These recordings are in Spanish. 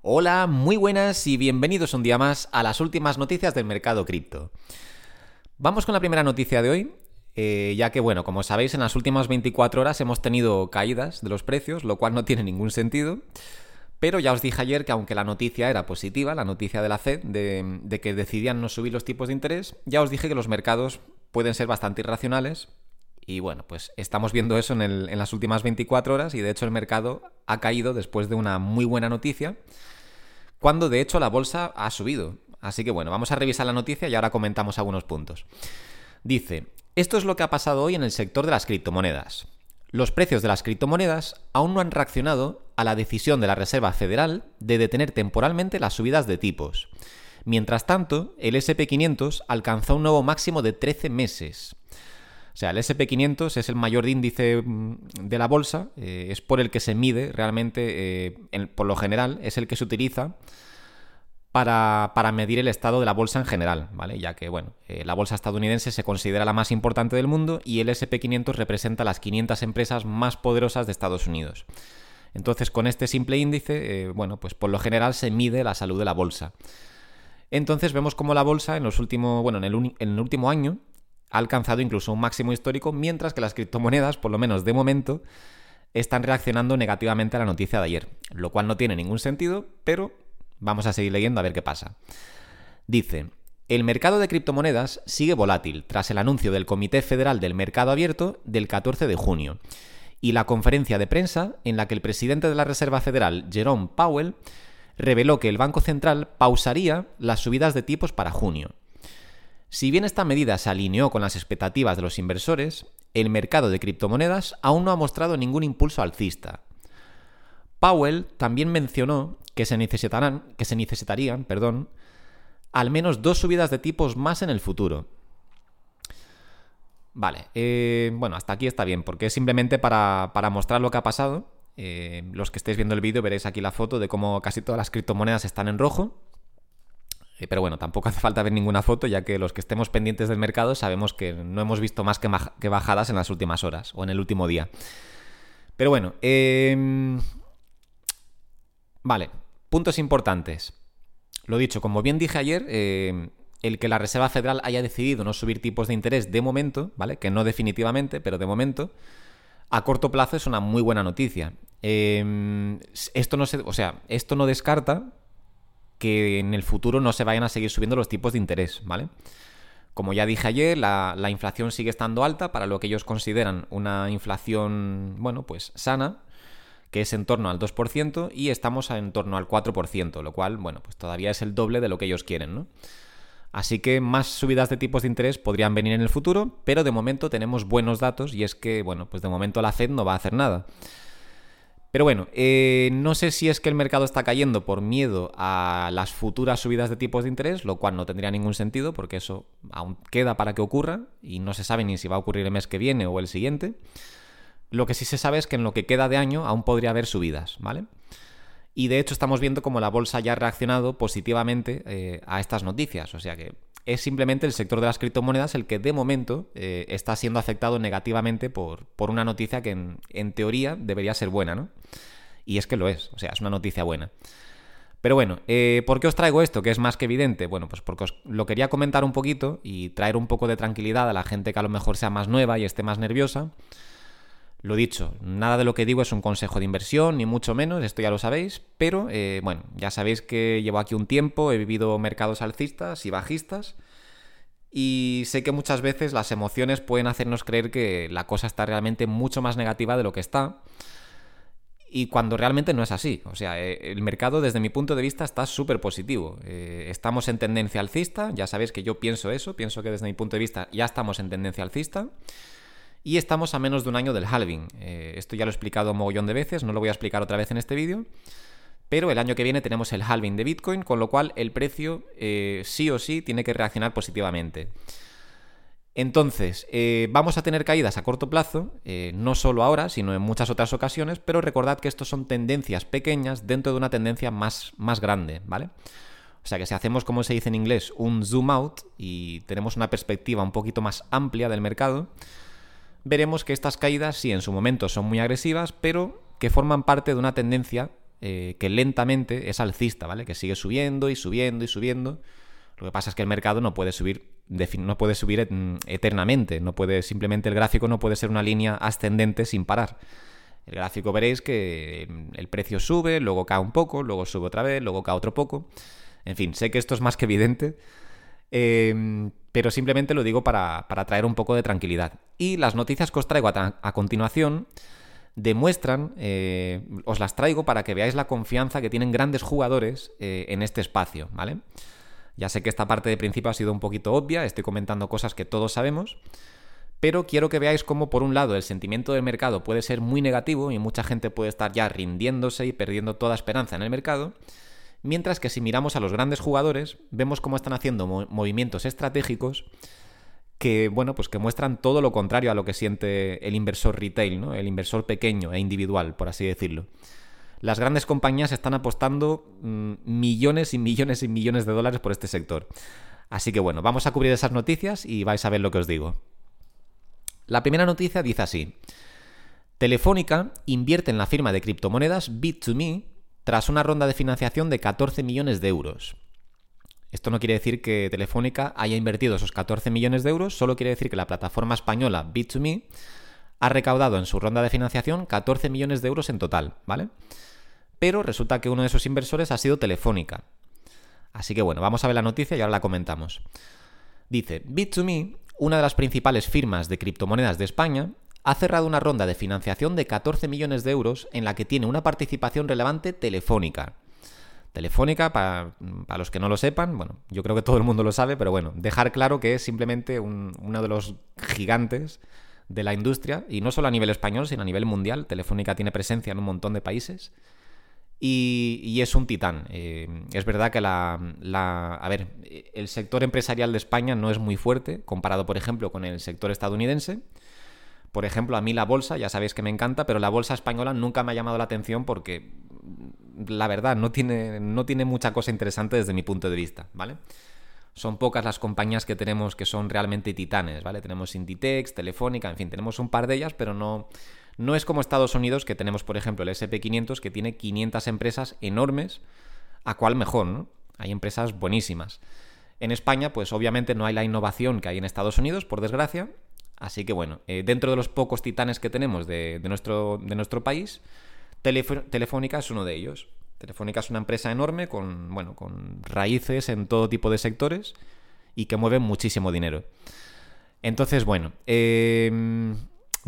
Hola, muy buenas y bienvenidos un día más a las últimas noticias del mercado cripto. Vamos con la primera noticia de hoy, eh, ya que, bueno, como sabéis, en las últimas 24 horas hemos tenido caídas de los precios, lo cual no tiene ningún sentido. Pero ya os dije ayer que aunque la noticia era positiva, la noticia de la Fed, de, que decidían no subir los tipos de interés, ya os dije que los mercados pueden ser bastante irracionales. Y bueno, pues estamos viendo eso en, en las últimas 24 horas y de hecho el mercado ha caído después de una muy buena noticia, cuando de hecho la bolsa ha subido. Así que bueno, vamos a revisar la noticia y ahora comentamos algunos puntos. Dice, esto es lo que ha pasado hoy en el sector de las criptomonedas. Los precios de las criptomonedas aún no han reaccionado a la decisión de la Reserva Federal de detener temporalmente las subidas de tipos. Mientras tanto, el SP500 alcanzó un nuevo máximo de 13 meses. O sea, el SP500 es el mayor índice mm, de la bolsa, eh, es por el que se mide realmente, eh, por lo general, es el que se utiliza para, medir el estado de la bolsa en general, ¿vale? Ya que, bueno, eh, la bolsa estadounidense se considera la más importante del mundo y el SP500 representa las 500 empresas más poderosas de Estados Unidos. Entonces, con este simple índice, bueno, pues por lo general se mide la salud de la bolsa. Entonces vemos como la bolsa en los últimos, bueno, en el, en el último año ha alcanzado incluso un máximo histórico, mientras que las criptomonedas, por lo menos de momento, están reaccionando negativamente a la noticia de ayer, lo cual no tiene ningún sentido, pero Vamos a seguir leyendo a ver qué pasa. Dice, el mercado de criptomonedas sigue volátil tras el anuncio del Comité Federal del Mercado Abierto del 14 de junio y la conferencia de prensa en la que el presidente de la Reserva Federal, Jerome Powell, reveló que el Banco Central pausaría las subidas de tipos para junio. Si bien esta medida se alineó con las expectativas de los inversores, el mercado de criptomonedas aún no ha mostrado ningún impulso alcista. Powell también mencionó que se necesitarán, que se necesitarían, perdón, al menos dos subidas de tipos más en el futuro. Vale, eh, bueno, hasta aquí está bien, porque es simplemente para, mostrar lo que ha pasado. Eh, los que estéis viendo el vídeo veréis aquí la foto de cómo casi todas las criptomonedas están en rojo. Eh, pero bueno, tampoco hace falta ver ninguna foto, ya que los que estemos pendientes del mercado sabemos que no hemos visto más que, bajadas en las últimas horas o en el último día. Pero bueno, vale, Puntos importantes. Lo dicho, como bien dije ayer, eh, el que la Reserva Federal haya decidido no subir tipos de interés de momento, ¿vale? Que no definitivamente, pero de momento, a corto plazo es una muy buena noticia. Em, esto no se, o sea, esto no descarta que en el futuro no se vayan a seguir subiendo los tipos de interés, ¿vale? Como ya dije ayer, la, la inflación sigue estando alta para lo que ellos consideran una inflación, bueno, pues sana, que es en torno al 2%, y estamos en torno al 4%, lo cual, bueno, pues todavía es el doble de lo que ellos quieren, ¿no? Así que más subidas de tipos de interés podrían venir en el futuro, pero de momento tenemos buenos datos y es que, bueno, pues de momento la Fed no va a hacer nada. Pero bueno, eh, no sé si es que el mercado está cayendo por miedo a las futuras subidas de tipos de interés, lo cual no tendría ningún sentido porque eso aún queda para que ocurra y no se sabe ni si va a ocurrir el mes que viene o el siguiente. Lo que sí se sabe es que en lo que queda de año aún podría haber subidas, ¿vale? Y de hecho estamos viendo como la bolsa ya ha reaccionado positivamente eh, a estas noticias. O sea que es simplemente el sector de las criptomonedas el que de momento eh, está siendo afectado negativamente por, por una noticia que en, teoría debería ser buena, ¿no? Y es que lo es, o sea, es una noticia buena. Pero bueno, eh, ¿por qué os traigo esto? Que es más que evidente. Bueno, pues porque os lo quería comentar un poquito y traer un poco de tranquilidad a la gente que a lo mejor sea más nueva y esté más nerviosa. Lo dicho, nada de lo que digo es un consejo de inversión, ni mucho menos, esto ya lo sabéis, pero eh, bueno, ya sabéis que llevo aquí un tiempo, he vivido mercados alcistas y bajistas, y sé que muchas veces las emociones pueden hacernos creer que la cosa está realmente mucho más negativa de lo que está, y cuando realmente no es así. O sea, eh, el mercado desde mi punto de vista está súper positivo. Eh, estamos en tendencia alcista, ya sabéis que yo pienso eso, pienso que desde mi punto de vista ya estamos en tendencia alcista. Y estamos a menos de un año del halving. Eh, esto ya lo he explicado un mogollón de veces, no lo voy a explicar otra vez en este vídeo. Pero el año que viene tenemos el halving de Bitcoin, con lo cual el precio eh, sí o sí tiene que reaccionar positivamente. Entonces, eh, vamos a tener caídas a corto plazo, no solo ahora, sino en muchas otras ocasiones, pero recordad que estos son tendencias pequeñas dentro de una tendencia más, más grande, ¿vale? O sea que si hacemos, como se dice en inglés, un zoom out y tenemos una perspectiva un poquito más amplia del mercado, veremos que estas caídas sí en su momento son muy agresivas, pero que forman parte de una tendencia eh, que lentamente es alcista, ¿vale? Que sigue subiendo y subiendo y subiendo. Lo que pasa es que el mercado no puede subir, no puede subir eternamente, no puede, simplemente el gráfico no puede ser una línea ascendente sin parar. El gráfico veréis que mm, el precio sube, luego cae un poco, luego sube otra vez, luego cae otro poco. En fin, sé que esto es más que evidente, em, pero simplemente lo digo para, traer un poco de tranquilidad. Y las noticias que os traigo a, continuación demuestran, eh, os las traigo para que veáis la confianza que tienen grandes jugadores eh, en este espacio, ¿vale? Ya sé que esta parte de principio ha sido un poquito obvia, estoy comentando cosas que todos sabemos, pero quiero que veáis cómo por un lado el sentimiento del mercado puede ser muy negativo y mucha gente puede estar ya rindiéndose y perdiendo toda esperanza en el mercado, mientras que si miramos a los grandes jugadores vemos cómo están haciendo movimientos estratégicos que bueno, pues que muestran todo lo contrario a lo que siente el inversor retail. El inversor pequeño e individual, por así decirlo las grandes compañías están apostando mm, millones y millones y millones de dólares por este sector. Así que bueno, vamos a cubrir esas noticias y vais a ver lo que os digo. La primera noticia dice así. Telefónica invierte en la firma de criptomonedas Bit2Me tras una ronda de financiación de 14 millones de euros. Esto no quiere decir que Telefónica haya invertido esos 14 millones de euros, solo quiere decir que la plataforma española Bit2Me ha recaudado en su ronda de financiación 14 millones de euros en total, ¿vale? pero resulta que uno de esos inversores ha sido Telefónica. Así que bueno, vamos a ver la noticia y ahora la comentamos. Dice, Bit2Me, una de las principales firmas de criptomonedas de España, ha cerrado una ronda de financiación de 14 millones de euros en la que tiene una participación relevante Telefónica. Telefónica, para, los que no lo sepan, bueno, yo creo que todo el mundo lo sabe, pero bueno, dejar claro que es simplemente uno de los gigantes de la industria, y no solo a nivel español, sino a nivel mundial. Telefónica tiene presencia en un montón de países. Y, es un titán. Eh, es verdad que la, A ver, el sector empresarial de España no es muy fuerte comparado, por ejemplo, con el sector estadounidense. Por ejemplo, a mí la bolsa, ya sabéis que me encanta, pero la bolsa española nunca me ha llamado la atención porque, la verdad, no tiene, no tiene mucha cosa interesante desde mi punto de vista, ¿vale? Son pocas las compañías que tenemos que son realmente titanes, ¿vale? Tenemos Inditex, Telefónica, en fin, tenemos un par de ellas, pero no, no es como Estados Unidos, que tenemos, por ejemplo, el SP500, que tiene 500 empresas enormes, a cuál mejor, ¿no? Hay empresas buenísimas. En España, pues obviamente no hay la innovación que hay en Estados Unidos, por desgracia. Así que bueno, eh, dentro de los pocos titanes que tenemos de, nuestro, de nuestro, país, Telefónica es uno de ellos. Telefónica es una empresa enorme con, bueno, con raíces en todo tipo de sectores y que mueve muchísimo dinero. Entonces, bueno, eh,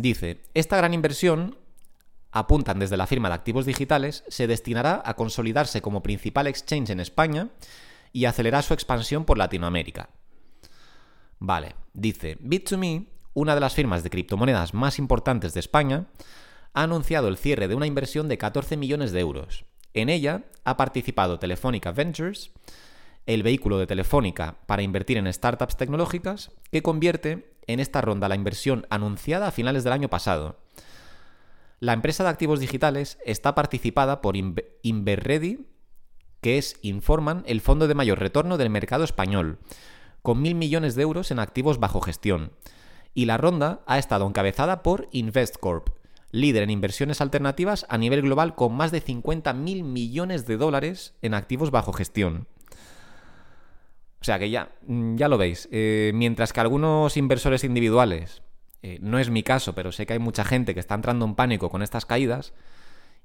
Dice, esta gran inversión, apuntan desde la firma de activos digitales, se destinará a consolidarse como principal exchange en España y acelerar su expansión por Latinoamérica. Vale, dice, Bit2Me, una de las firmas de criptomonedas más importantes de España, ha anunciado el cierre de una inversión de 14 millones de euros. En ella ha participado Telefónica Ventures, el vehículo de Telefónica para invertir en startups tecnológicas, que convierte en esta ronda la inversión anunciada a finales del año pasado. La empresa de activos digitales está participada por Inverready, que es, informan, el fondo de mayor retorno del mercado español, con mil millones de euros en activos bajo gestión. Y la ronda ha estado encabezada por Investcorp, líder en inversiones alternativas a nivel global con más de 50 mil millones de dólares en activos bajo gestión. O sea que ya, mm, ya lo veis. Eh, mientras que algunos inversores individuales, eh, no es mi caso, pero sé que hay mucha gente que está entrando en pánico con estas caídas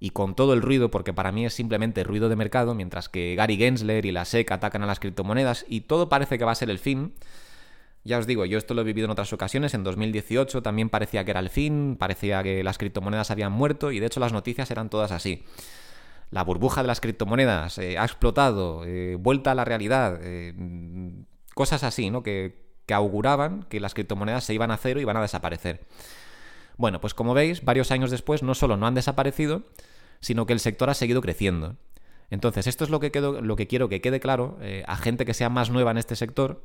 y con todo el ruido, porque para mí es simplemente ruido de mercado, mientras que Gary Gensler y la SEC atacan a las criptomonedas y todo parece que va a ser el fin. Ya os digo, yo esto lo he vivido en otras ocasiones, en 2018 también parecía que era el fin, parecía que las criptomonedas habían muerto y de hecho las noticias eran todas así la burbuja de las criptomonedas eh, ha explotado, eh, vuelta a la realidad, eh, cosas así, ¿no? Que, auguraban que las criptomonedas se iban a cero y iban a desaparecer. Bueno, pues como veis, varios años después no solo no han desaparecido, sino que el sector ha seguido creciendo. Entonces, esto es lo que, lo que quiero que quede claro a gente que sea más nueva en este sector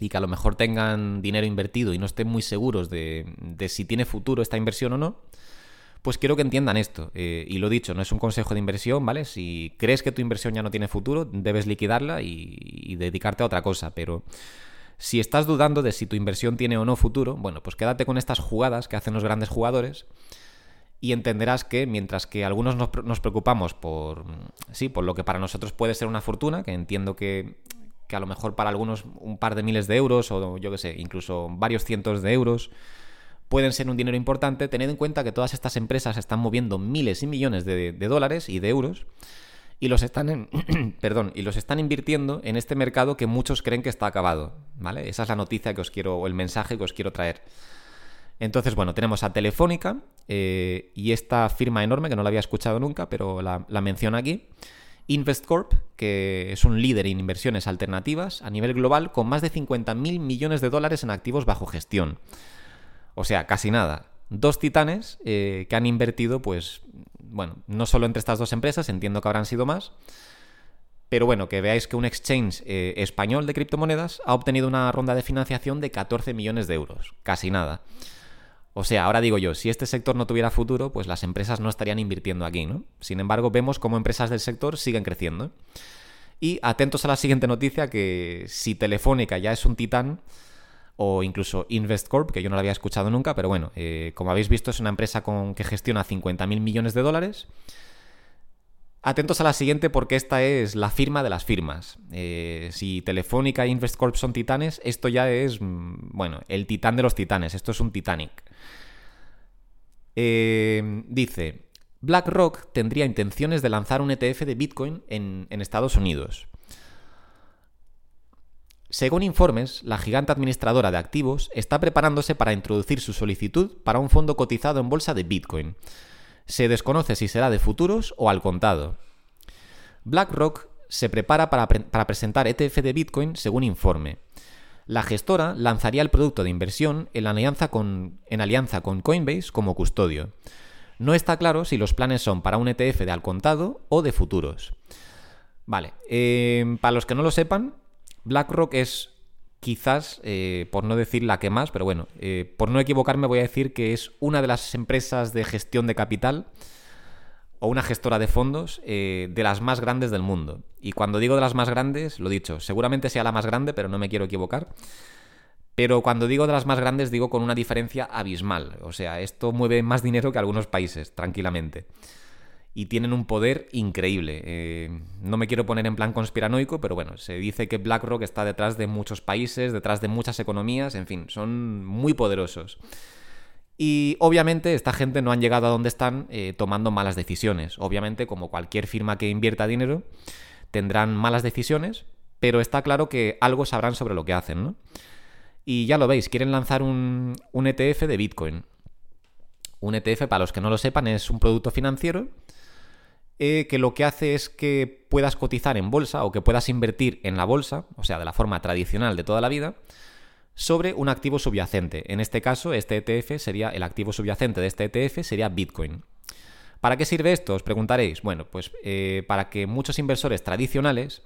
y que a lo mejor tengan dinero invertido y no estén muy seguros de, de si tiene futuro esta inversión o no pues quiero que entiendan esto. Eh, y lo dicho, no es un consejo de inversión, ¿vale? Si crees que tu inversión ya no tiene futuro, debes liquidarla y, dedicarte a otra cosa. Pero si estás dudando de si tu inversión tiene o no futuro, bueno, pues quédate con estas jugadas que hacen los grandes jugadores y entenderás que mientras que algunos nos, preocupamos por, sí, por lo que para nosotros puede ser una fortuna, que entiendo que, que a lo mejor para algunos un par de miles de euros o yo qué sé, incluso varios cientos de euros pueden ser un dinero importante, tened en cuenta que todas estas empresas están moviendo miles y millones de, dólares y de euros y los están en, perdón, y los están invirtiendo en este mercado que muchos creen que está acabado, ¿vale? Esa es la noticia que os quiero o el mensaje que os quiero traer. Entonces, bueno, tenemos a Telefónica eh, y esta firma enorme que no la había escuchado nunca, pero la, la menciono aquí. InvestCorp, que es un líder en inversiones alternativas a nivel global con más de 50.000 millones de dólares en activos bajo gestión. O sea, casi nada. Dos titanes eh, que han invertido, pues, bueno, no solo entre estas dos empresas, entiendo que habrán sido más, pero bueno, que veáis que un exchange eh, español de criptomonedas ha obtenido una ronda de financiación de 14 millones de euros. Casi nada. O sea, ahora digo yo, si este sector no tuviera futuro, pues las empresas no estarían invirtiendo aquí, ¿no? Sin embargo, vemos cómo empresas del sector siguen creciendo. Y atentos a la siguiente noticia, que si Telefónica ya es un titán, o incluso InvestCorp, que yo no la había escuchado nunca, pero bueno, eh, como habéis visto es una empresa con, que gestiona 50.000 millones de dólares. Atentos a la siguiente porque esta es la firma de las firmas. Eh, si Telefónica e InvestCorp son titanes, esto ya es, mm, bueno, el titán de los titanes, esto es un Titanic. Eh, dice, BlackRock tendría intenciones de lanzar un ETF de Bitcoin en Estados Unidos. Según informes, la gigante administradora de activos está preparándose para introducir su solicitud para un fondo cotizado en bolsa de Bitcoin. Se desconoce si será de futuros o al contado. BlackRock se prepara para, presentar ETF de Bitcoin según informe. La gestora lanzaría el producto de inversión en alianza con, Coinbase como custodio. No está claro si los planes son para un ETF de al contado o de futuros. Vale, eh, para los que no lo sepan, BlackRock es quizás, eh, por no decir la que más, pero bueno, eh, por no equivocarme voy a decir que es una de las empresas de gestión de capital o una gestora de fondos eh, de las más grandes del mundo. Y cuando digo de las más grandes, lo dicho, seguramente sea la más grande, pero no me quiero equivocar. Pero cuando digo de las más grandes, digo con una diferencia abismal. O sea, esto mueve más dinero que algunos países, tranquilamente y tienen un poder increíble. Eh, no me quiero poner en plan conspiranoico, pero bueno, se dice que BlackRock está detrás de muchos países, detrás de muchas economías, en fin, son muy poderosos. Y obviamente esta gente no han llegado a donde están eh, tomando malas decisiones. Obviamente, como cualquier firma que invierta dinero, tendrán malas decisiones, pero está claro que algo sabrán sobre lo que hacen, ¿no? Y ya lo veis, quieren lanzar un, un ETF de Bitcoin. Un ETF, para los que no lo sepan, es un producto financiero eh, que lo que hace es que puedas cotizar en bolsa o que puedas invertir en la bolsa, o sea, de la forma tradicional de toda la vida, sobre un activo subyacente. En este caso, este ETF sería, el activo subyacente de este ETF sería Bitcoin. ¿Para qué sirve esto? Os preguntaréis. Bueno, pues eh, para que muchos inversores tradicionales,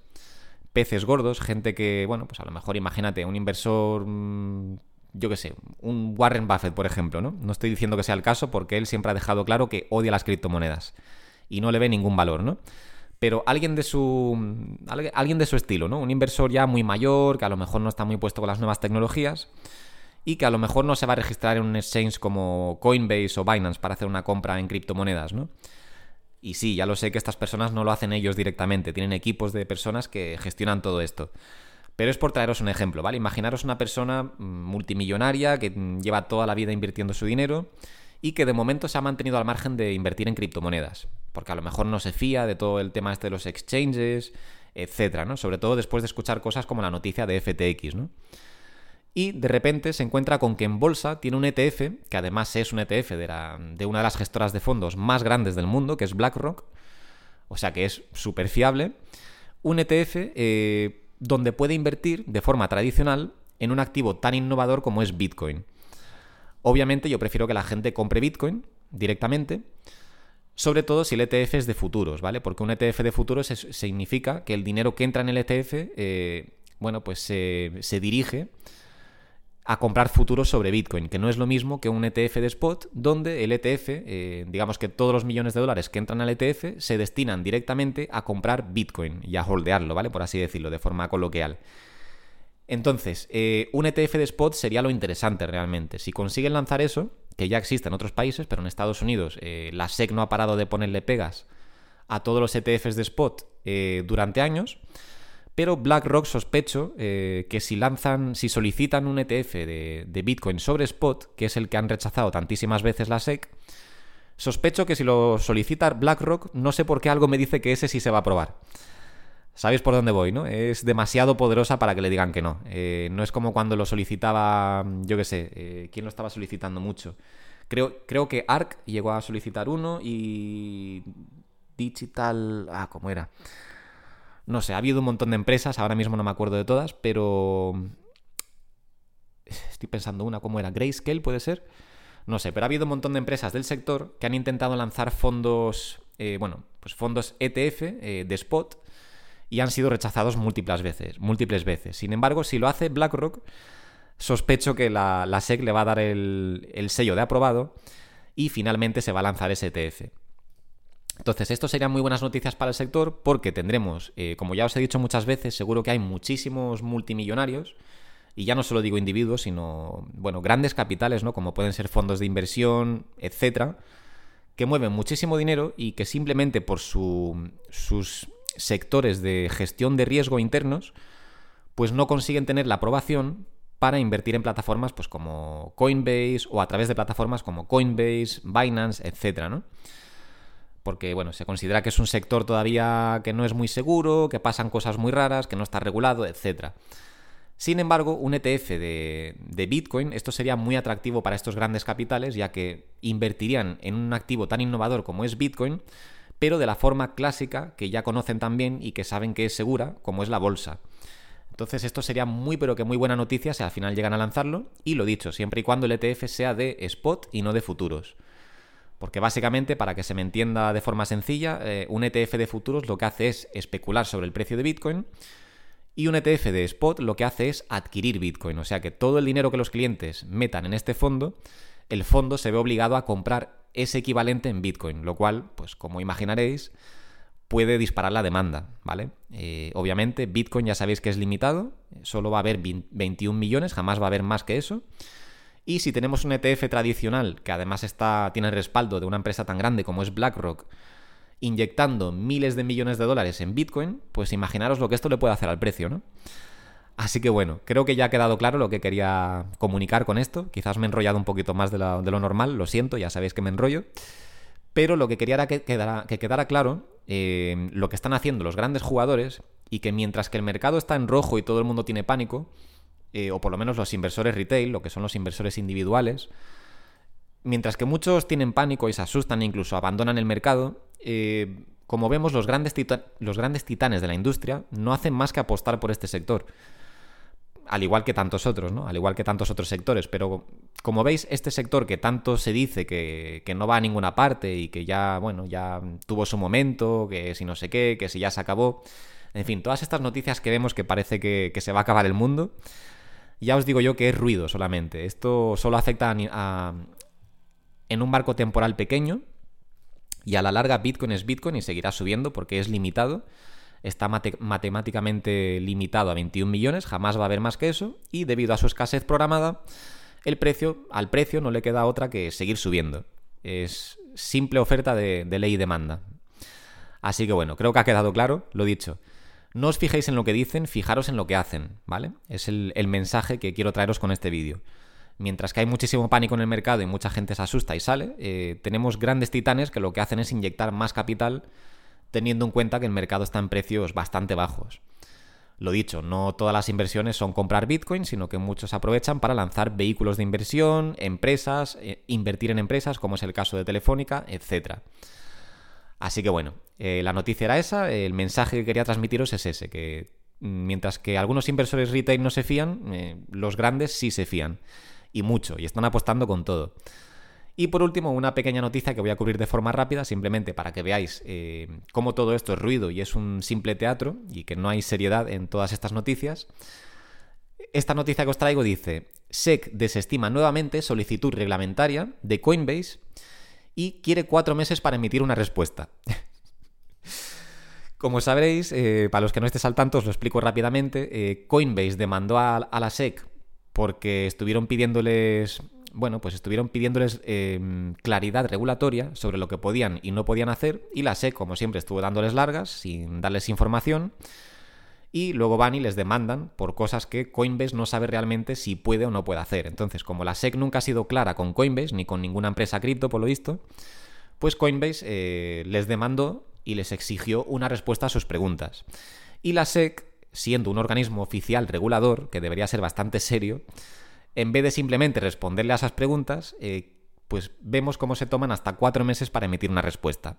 peces gordos, gente que, bueno, pues a lo mejor imagínate, un inversor, mm, yo qué sé, un Warren Buffett, por ejemplo, ¿no? No estoy diciendo que sea el caso porque él siempre ha dejado claro que odia las criptomonedas y no le ve ningún valor, ¿no? Pero alguien de su. alguien de su estilo, ¿no? Un inversor ya muy mayor, que a lo mejor no está muy puesto con las nuevas tecnologías. Y que a lo mejor no se va a registrar en un exchange como Coinbase o Binance para hacer una compra en criptomonedas, ¿no? Y sí, ya lo sé que estas personas no lo hacen ellos directamente, tienen equipos de personas que gestionan todo esto. Pero es por traeros un ejemplo, ¿vale? Imaginaros una persona mm, multimillonaria que mm, lleva toda la vida invirtiendo su dinero y que de momento se ha mantenido al margen de invertir en criptomonedas, porque a lo mejor no se fía de todo el tema este de los exchanges, etcétera, ¿no? Sobre todo después de escuchar cosas como la noticia de FTX, ¿no? Y de repente se encuentra con que en bolsa tiene un ETF, que además es un ETF de, de una de las gestoras de fondos más grandes del mundo, que es BlackRock, o sea que es súper fiable, un ETF eh, donde puede invertir de forma tradicional en un activo tan innovador como es Bitcoin. Obviamente yo prefiero que la gente compre Bitcoin directamente, sobre todo si el ETF es de futuros, ¿vale? Porque un ETF de futuros significa que el dinero que entra en el ETF, eh, bueno, pues se, dirige a comprar futuros sobre Bitcoin, que no es lo mismo que un ETF de spot, donde el ETF, eh, digamos que todos los millones de dólares que entran al ETF se destinan directamente a comprar Bitcoin y a holdearlo, ¿vale? Por así decirlo, de forma coloquial. Entonces, eh, un ETF de spot sería lo interesante realmente. Si consiguen lanzar eso, que ya existe en otros países, pero en Estados Unidos eh, la SEC no ha parado de ponerle pegas a todos los ETFs de spot eh, durante años. Pero BlackRock sospecho que si lanzan, si solicitan un ETF de, de, Bitcoin sobre spot, que es el que han rechazado tantísimas veces la SEC, sospecho que si lo solicita BlackRock, no sé por qué algo me dice que ese sí se va a aprobar. Sabéis por dónde voy, ¿no? Es demasiado poderosa para que le digan que no. Eh, no es como cuando lo solicitaba, yo qué sé, eh, ¿quién lo estaba solicitando mucho? Creo, creo que ARC llegó a solicitar uno y Digital... Ah, ¿cómo era? No sé, ha habido un montón de empresas, ahora mismo no me acuerdo de todas, pero... Estoy pensando una, ¿cómo era? Grayscale, puede ser. No sé, pero ha habido un montón de empresas del sector que han intentado lanzar fondos, eh, bueno, pues fondos ETF de spot y han sido rechazados múltiples veces, múltiples veces. Sin embargo, si lo hace BlackRock, sospecho que la, SEC le va a dar el, sello de aprobado y finalmente se va a lanzar ese ETF. Entonces, esto serían muy buenas noticias para el sector porque tendremos, eh, como ya os he dicho muchas veces, seguro que hay muchísimos multimillonarios, y ya no solo digo individuos, sino, bueno, grandes capitales, ¿no? Como pueden ser fondos de inversión, etcétera, que mueven muchísimo dinero y que simplemente por su, sus sectores de gestión de riesgo internos, pues no consiguen tener la aprobación para invertir en plataformas pues como Coinbase o a través de plataformas como Coinbase, Binance, etcétera, ¿no? Porque, bueno, se considera que es un sector todavía que no es muy seguro, que pasan cosas muy raras, que no está regulado, etcétera. Sin embargo, un ETF de, de, Bitcoin, esto sería muy atractivo para estos grandes capitales, ya que invertirían en un activo tan innovador como es Bitcoin, pero de la forma clásica que ya conocen también y que saben que es segura, como es la bolsa. Entonces esto sería muy pero que muy buena noticia si al final llegan a lanzarlo y lo dicho, siempre y cuando el ETF sea de spot y no de futuros. Porque básicamente, para que se me entienda de forma sencilla, eh, un ETF de futuros lo que hace es especular sobre el precio de Bitcoin y un ETF de spot lo que hace es adquirir Bitcoin. O sea que todo el dinero que los clientes metan en este fondo, el fondo se ve obligado a comprar es equivalente en Bitcoin, lo cual, pues como imaginaréis, puede disparar la demanda, ¿vale? Eh, obviamente Bitcoin ya sabéis que es limitado, solo va a haber 21 millones, jamás va a haber más que eso. Y si tenemos un ETF tradicional, que además está, tiene el respaldo de una empresa tan grande como es BlackRock, inyectando miles de millones de dólares en Bitcoin, pues imaginaros lo que esto le puede hacer al precio, ¿no? Así que bueno, creo que ya ha quedado claro lo que quería comunicar con esto. Quizás me he enrollado un poquito más de, lo normal, lo siento, ya sabéis que me enrollo. Pero lo que quería era que quedara, que quedara claro eh, lo que están haciendo los grandes jugadores y que mientras que el mercado está en rojo y todo el mundo tiene pánico, eh, o por lo menos los inversores retail, lo que son los inversores individuales, mientras que muchos tienen pánico y se asustan e incluso abandonan el mercado, eh, como vemos los grandes titanes de la industria no hacen más que apostar por este sector al igual que tantos otros, ¿no? Al igual que tantos otros sectores. Pero como veis, este sector que tanto se dice que, no va a ninguna parte y que ya, bueno, ya tuvo su momento, que si no sé qué, que si ya se acabó. En fin, todas estas noticias que vemos que parece que, se va a acabar el mundo. Ya os digo yo que es ruido solamente. Esto solo afecta a, en un marco temporal pequeño. Y a la larga Bitcoin es Bitcoin y seguirá subiendo porque es limitado está matemáticamente limitado a 21 millones, jamás va a haber más que eso, y debido a su escasez programada, el precio, al precio no le queda otra que seguir subiendo. Es simple oferta de, ley y demanda. Así que bueno, creo que ha quedado claro, lo dicho. No os fijéis en lo que dicen, fijaros en lo que hacen, ¿vale? Es el, mensaje que quiero traeros con este vídeo. Mientras que hay muchísimo pánico en el mercado y mucha gente se asusta y sale, eh, tenemos grandes titanes que lo que hacen es inyectar más capital teniendo en cuenta que el mercado está en precios bastante bajos. Lo dicho, no todas las inversiones son comprar Bitcoin, sino que muchos aprovechan para lanzar vehículos de inversión, empresas, eh, invertir en empresas, como es el caso de Telefónica, etc. Así que bueno, eh, la noticia era esa, el mensaje que quería transmitiros es ese, que mientras que algunos inversores retail no se fían, eh, los grandes sí se fían, y mucho, y están apostando con todo. Y por último, una pequeña noticia que voy a cubrir de forma rápida, simplemente para que veáis eh, cómo todo esto es ruido y es un simple teatro y que no hay seriedad en todas estas noticias. Esta noticia que os traigo dice, SEC desestima nuevamente solicitud reglamentaria de Coinbase y quiere cuatro meses para emitir una respuesta. Como sabréis, eh, para los que no estéis al tanto, os lo explico rápidamente. Eh, Coinbase demandó a, la SEC porque estuvieron pidiéndoles bueno, pues estuvieron pidiéndoles em, claridad regulatoria sobre lo que podían y no podían hacer, y la SEC, como siempre, estuvo dándoles largas, sin darles información, y luego van y les demandan por cosas que Coinbase no sabe realmente si puede o no puede hacer. Entonces, como la SEC nunca ha sido clara con Coinbase, ni con ninguna empresa cripto, por lo visto, pues Coinbase eh, les demandó y les exigió una respuesta a sus preguntas. Y la SEC, siendo un organismo oficial regulador, que debería ser bastante serio, en vez de simplemente responderle a esas preguntas, eh, pues vemos cómo se toman hasta cuatro meses para emitir una respuesta.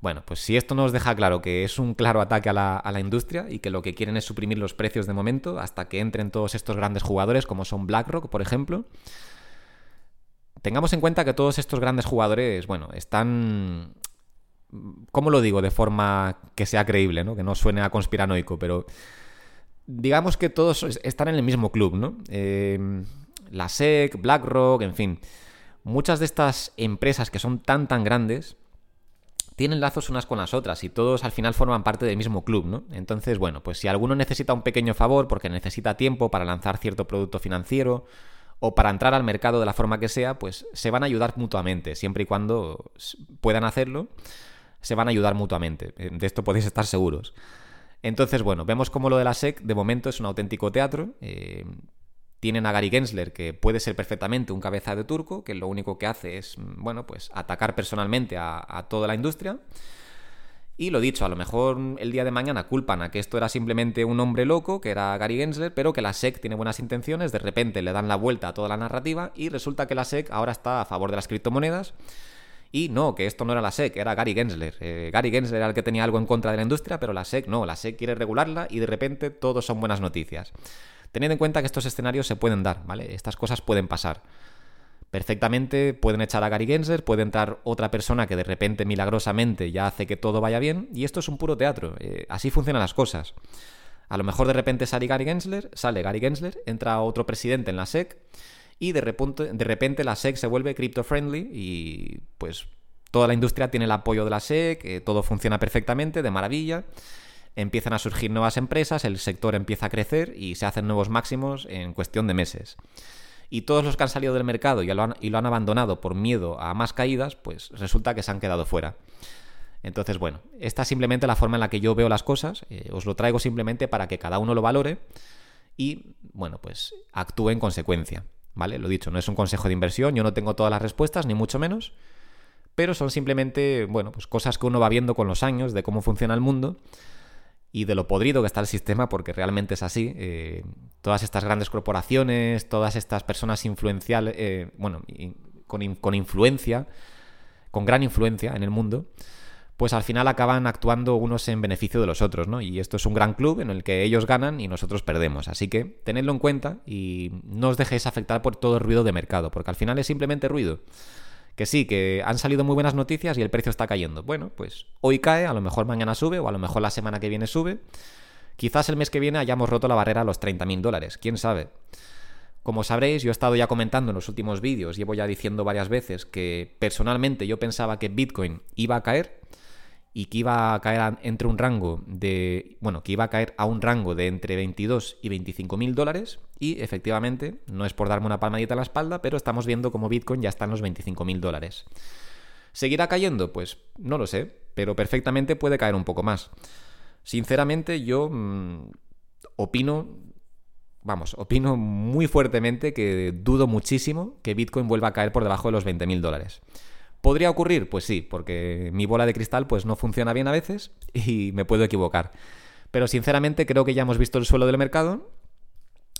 Bueno, pues si esto nos deja claro que es un claro ataque a la, a la, industria y que lo que quieren es suprimir los precios de momento hasta que entren todos estos grandes jugadores como son BlackRock, por ejemplo, tengamos en cuenta que todos estos grandes jugadores, bueno, están... ¿Cómo lo digo? De forma que sea creíble, ¿no? Que no suene a conspiranoico, pero digamos que todos están en el mismo club, ¿no? Eh, la SEC, BlackRock, en fin. Muchas de estas empresas que son tan tan grandes tienen lazos unas con las otras y todos al final forman parte del mismo club, ¿no? Entonces, bueno, pues si alguno necesita un pequeño favor porque necesita tiempo para lanzar cierto producto financiero o para entrar al mercado de la forma que sea, pues se van a ayudar mutuamente, siempre y cuando puedan hacerlo, se van a ayudar mutuamente. Eh, de esto podéis estar seguros. Entonces, bueno, vemos como lo de la SEC de momento es un auténtico teatro. Eh, tienen a Gary Gensler, que puede ser perfectamente un cabeza de turco, que lo único que hace es, bueno, pues atacar personalmente a toda la industria. Y lo dicho, a lo mejor el día de mañana culpan a que esto era simplemente un hombre loco, que era Gary Gensler, pero que la SEC tiene buenas intenciones, de repente le dan la vuelta a toda la narrativa y resulta que la SEC ahora está a favor de las criptomonedas. Y no, que esto no era la SEC, era Gary Gensler. Eh, Gary Gensler era el que tenía algo en contra de la industria, pero la SEC no, la SEC quiere regularla y de repente todo son buenas noticias. Tened en cuenta que estos escenarios se pueden dar, ¿vale? Estas cosas pueden pasar perfectamente pueden echar a Gary Gensler, puede entrar otra persona que de repente milagrosamente ya hace que todo vaya bien, y esto es un puro teatro, eh, así funcionan las cosas. A lo mejor de repente sale Gary Gensler, sale Gary Gensler, entra otro presidente en la SEC y de repente, de repente la SEC se vuelve crypto friendly y pues toda la industria tiene el apoyo de la SEC, eh, todo funciona perfectamente, de maravilla. Empiezan a surgir nuevas empresas, el sector empieza a crecer y se hacen nuevos máximos en cuestión de meses y todos los que han salido del mercado y lo han, y lo han abandonado por miedo a más caídas, pues resulta que se han quedado fuera. Entonces, bueno, esta es simplemente la forma en la que yo veo las cosas. Eh, os lo traigo simplemente para que cada uno lo valore y, bueno, pues actúe en consecuencia. ¿Vale? Lo dicho, no es un consejo de inversión, yo no tengo todas las respuestas, ni mucho menos, pero son simplemente, bueno, pues cosas que uno va viendo con los años de cómo funciona el mundo y de lo podrido que está el sistema, porque realmente es así. Eh, todas estas grandes corporaciones, todas estas personas influenciales, eh, bueno, con, con, influencia, con gran influencia en el mundo, pues al final acaban actuando unos en beneficio de los otros, ¿no? Y esto es un gran club en el que ellos ganan y nosotros perdemos. Así que tenedlo en cuenta y no os dejéis afectar por todo el ruido de mercado, porque al final es simplemente ruido que sí, que han salido muy buenas noticias y el precio está cayendo. Bueno, pues hoy cae, a lo mejor mañana sube o a lo mejor la semana que viene sube. Quizás el mes que viene hayamos roto la barrera a los 30.000 dólares, quién sabe. Como sabréis, yo he estado ya comentando en los últimos vídeos, llevo ya diciendo varias veces que personalmente yo pensaba que Bitcoin iba a caer y que iba a caer entre un rango de, bueno, que iba a caer a un rango de entre 22 y 25 mil dólares y efectivamente, no es por darme una palmadita en la espalda, pero estamos viendo como Bitcoin ya está en los 25 mil dólares. ¿Seguirá cayendo? Pues no lo sé, pero perfectamente puede caer un poco más. Sinceramente, yo mmm, opino, vamos, opino muy fuertemente que dudo muchísimo que Bitcoin vuelva a caer por debajo de los 20 mil dólares. ¿Podría ocurrir? Pues sí, porque mi bola de cristal pues no funciona bien a veces y me puedo equivocar. Pero sinceramente creo que ya hemos visto el suelo del mercado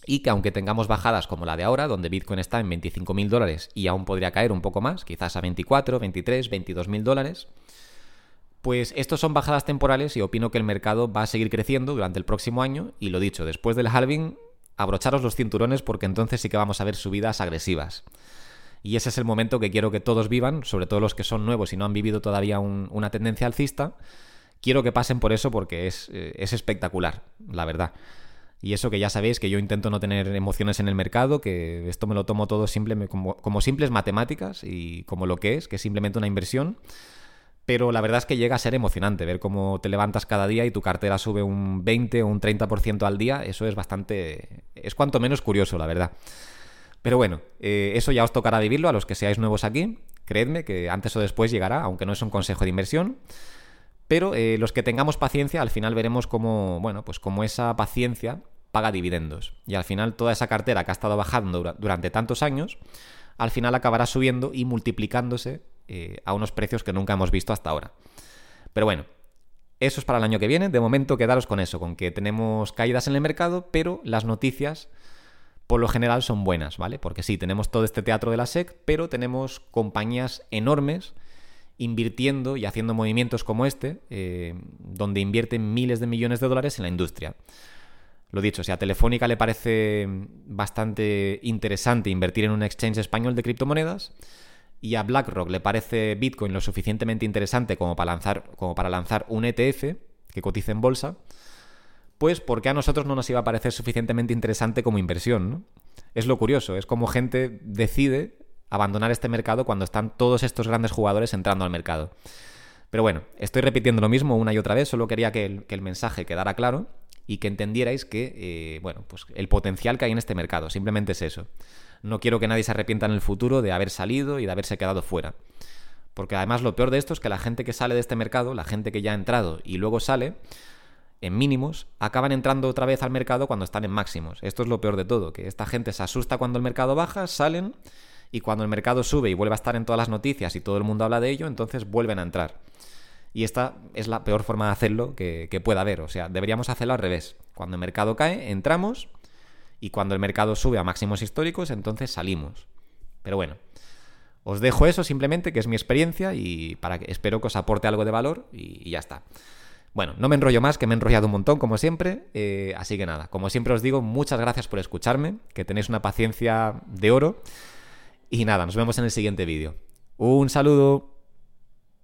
y que aunque tengamos bajadas como la de ahora, donde Bitcoin está en 25 mil dólares y aún podría caer un poco más, quizás a 24, 23, 22 mil dólares, pues estos son bajadas temporales y opino que el mercado va a seguir creciendo durante el próximo año y lo dicho, después del halving, abrocharos los cinturones porque entonces sí que vamos a ver subidas agresivas. Y ese es el momento que quiero que todos vivan, sobre todo los que son nuevos y no han vivido todavía una tendencia alcista. Quiero que pasen por eso porque es, eh, es espectacular, la verdad. Y eso que ya sabéis que yo intento no tener emociones en el mercado, que esto me lo tomo todo simple, como, como, simples matemáticas y como lo que es, que es simplemente una inversión. Pero la verdad es que llega a ser emocionante ver cómo te levantas cada día y tu cartera sube un 20 o un 30% al día. Eso es bastante. es cuanto menos curioso, la verdad. Pero bueno, eh, eso ya os tocará vivirlo a los que seáis nuevos aquí. Creedme que antes o después llegará, aunque no es un consejo de inversión. Pero eh, los que tengamos paciencia, al final veremos cómo, bueno, pues cómo esa paciencia paga dividendos. Y al final toda esa cartera que ha estado bajando durante tantos años, al final acabará subiendo y multiplicándose eh, a unos precios que nunca hemos visto hasta ahora. Pero bueno, eso es para el año que viene. De momento quedaros con eso, con que tenemos caídas en el mercado, pero las noticias por lo general son buenas, ¿vale? Porque sí, tenemos todo este teatro de la SEC, pero tenemos compañías enormes invirtiendo y haciendo movimientos como este, eh, donde invierten miles de millones de dólares en la industria. Lo dicho, si a Telefónica le parece bastante interesante invertir en un exchange español de criptomonedas y a BlackRock le parece Bitcoin lo suficientemente interesante como para lanzar, como para lanzar un ETF que cotice en bolsa, pues porque a nosotros no nos iba a parecer suficientemente interesante como inversión. ¿no? Es lo curioso, es como gente decide abandonar este mercado cuando están todos estos grandes jugadores entrando al mercado. Pero bueno, estoy repitiendo lo mismo una y otra vez, solo quería que el, mensaje quedara claro y que entendierais que, eh, bueno, pues el potencial que hay en este mercado, simplemente es eso. No quiero que nadie se arrepienta en el futuro de haber salido y de haberse quedado fuera. Porque además lo peor de esto es que la gente que sale de este mercado, la gente que ya ha entrado y luego sale, en mínimos, acaban entrando otra vez al mercado cuando están en máximos. Esto es lo peor de todo, que esta gente se asusta cuando el mercado baja, salen y cuando el mercado sube y vuelve a estar en todas las noticias y todo el mundo habla de ello, entonces vuelven a entrar. Y esta es la peor forma de hacerlo que, pueda haber. O sea, deberíamos hacerlo al revés. Cuando el mercado cae, entramos y cuando el mercado sube a máximos históricos, entonces salimos. Pero bueno, os dejo eso simplemente, que es mi experiencia y para que espero que os aporte algo de valor y ya está. Bueno, no me enrollo más, que me he enrollado un montón, como siempre. Eh, así que nada, como siempre os digo, muchas gracias por escucharme, que tenéis una paciencia de oro. Y nada, nos vemos en el siguiente vídeo. Un saludo.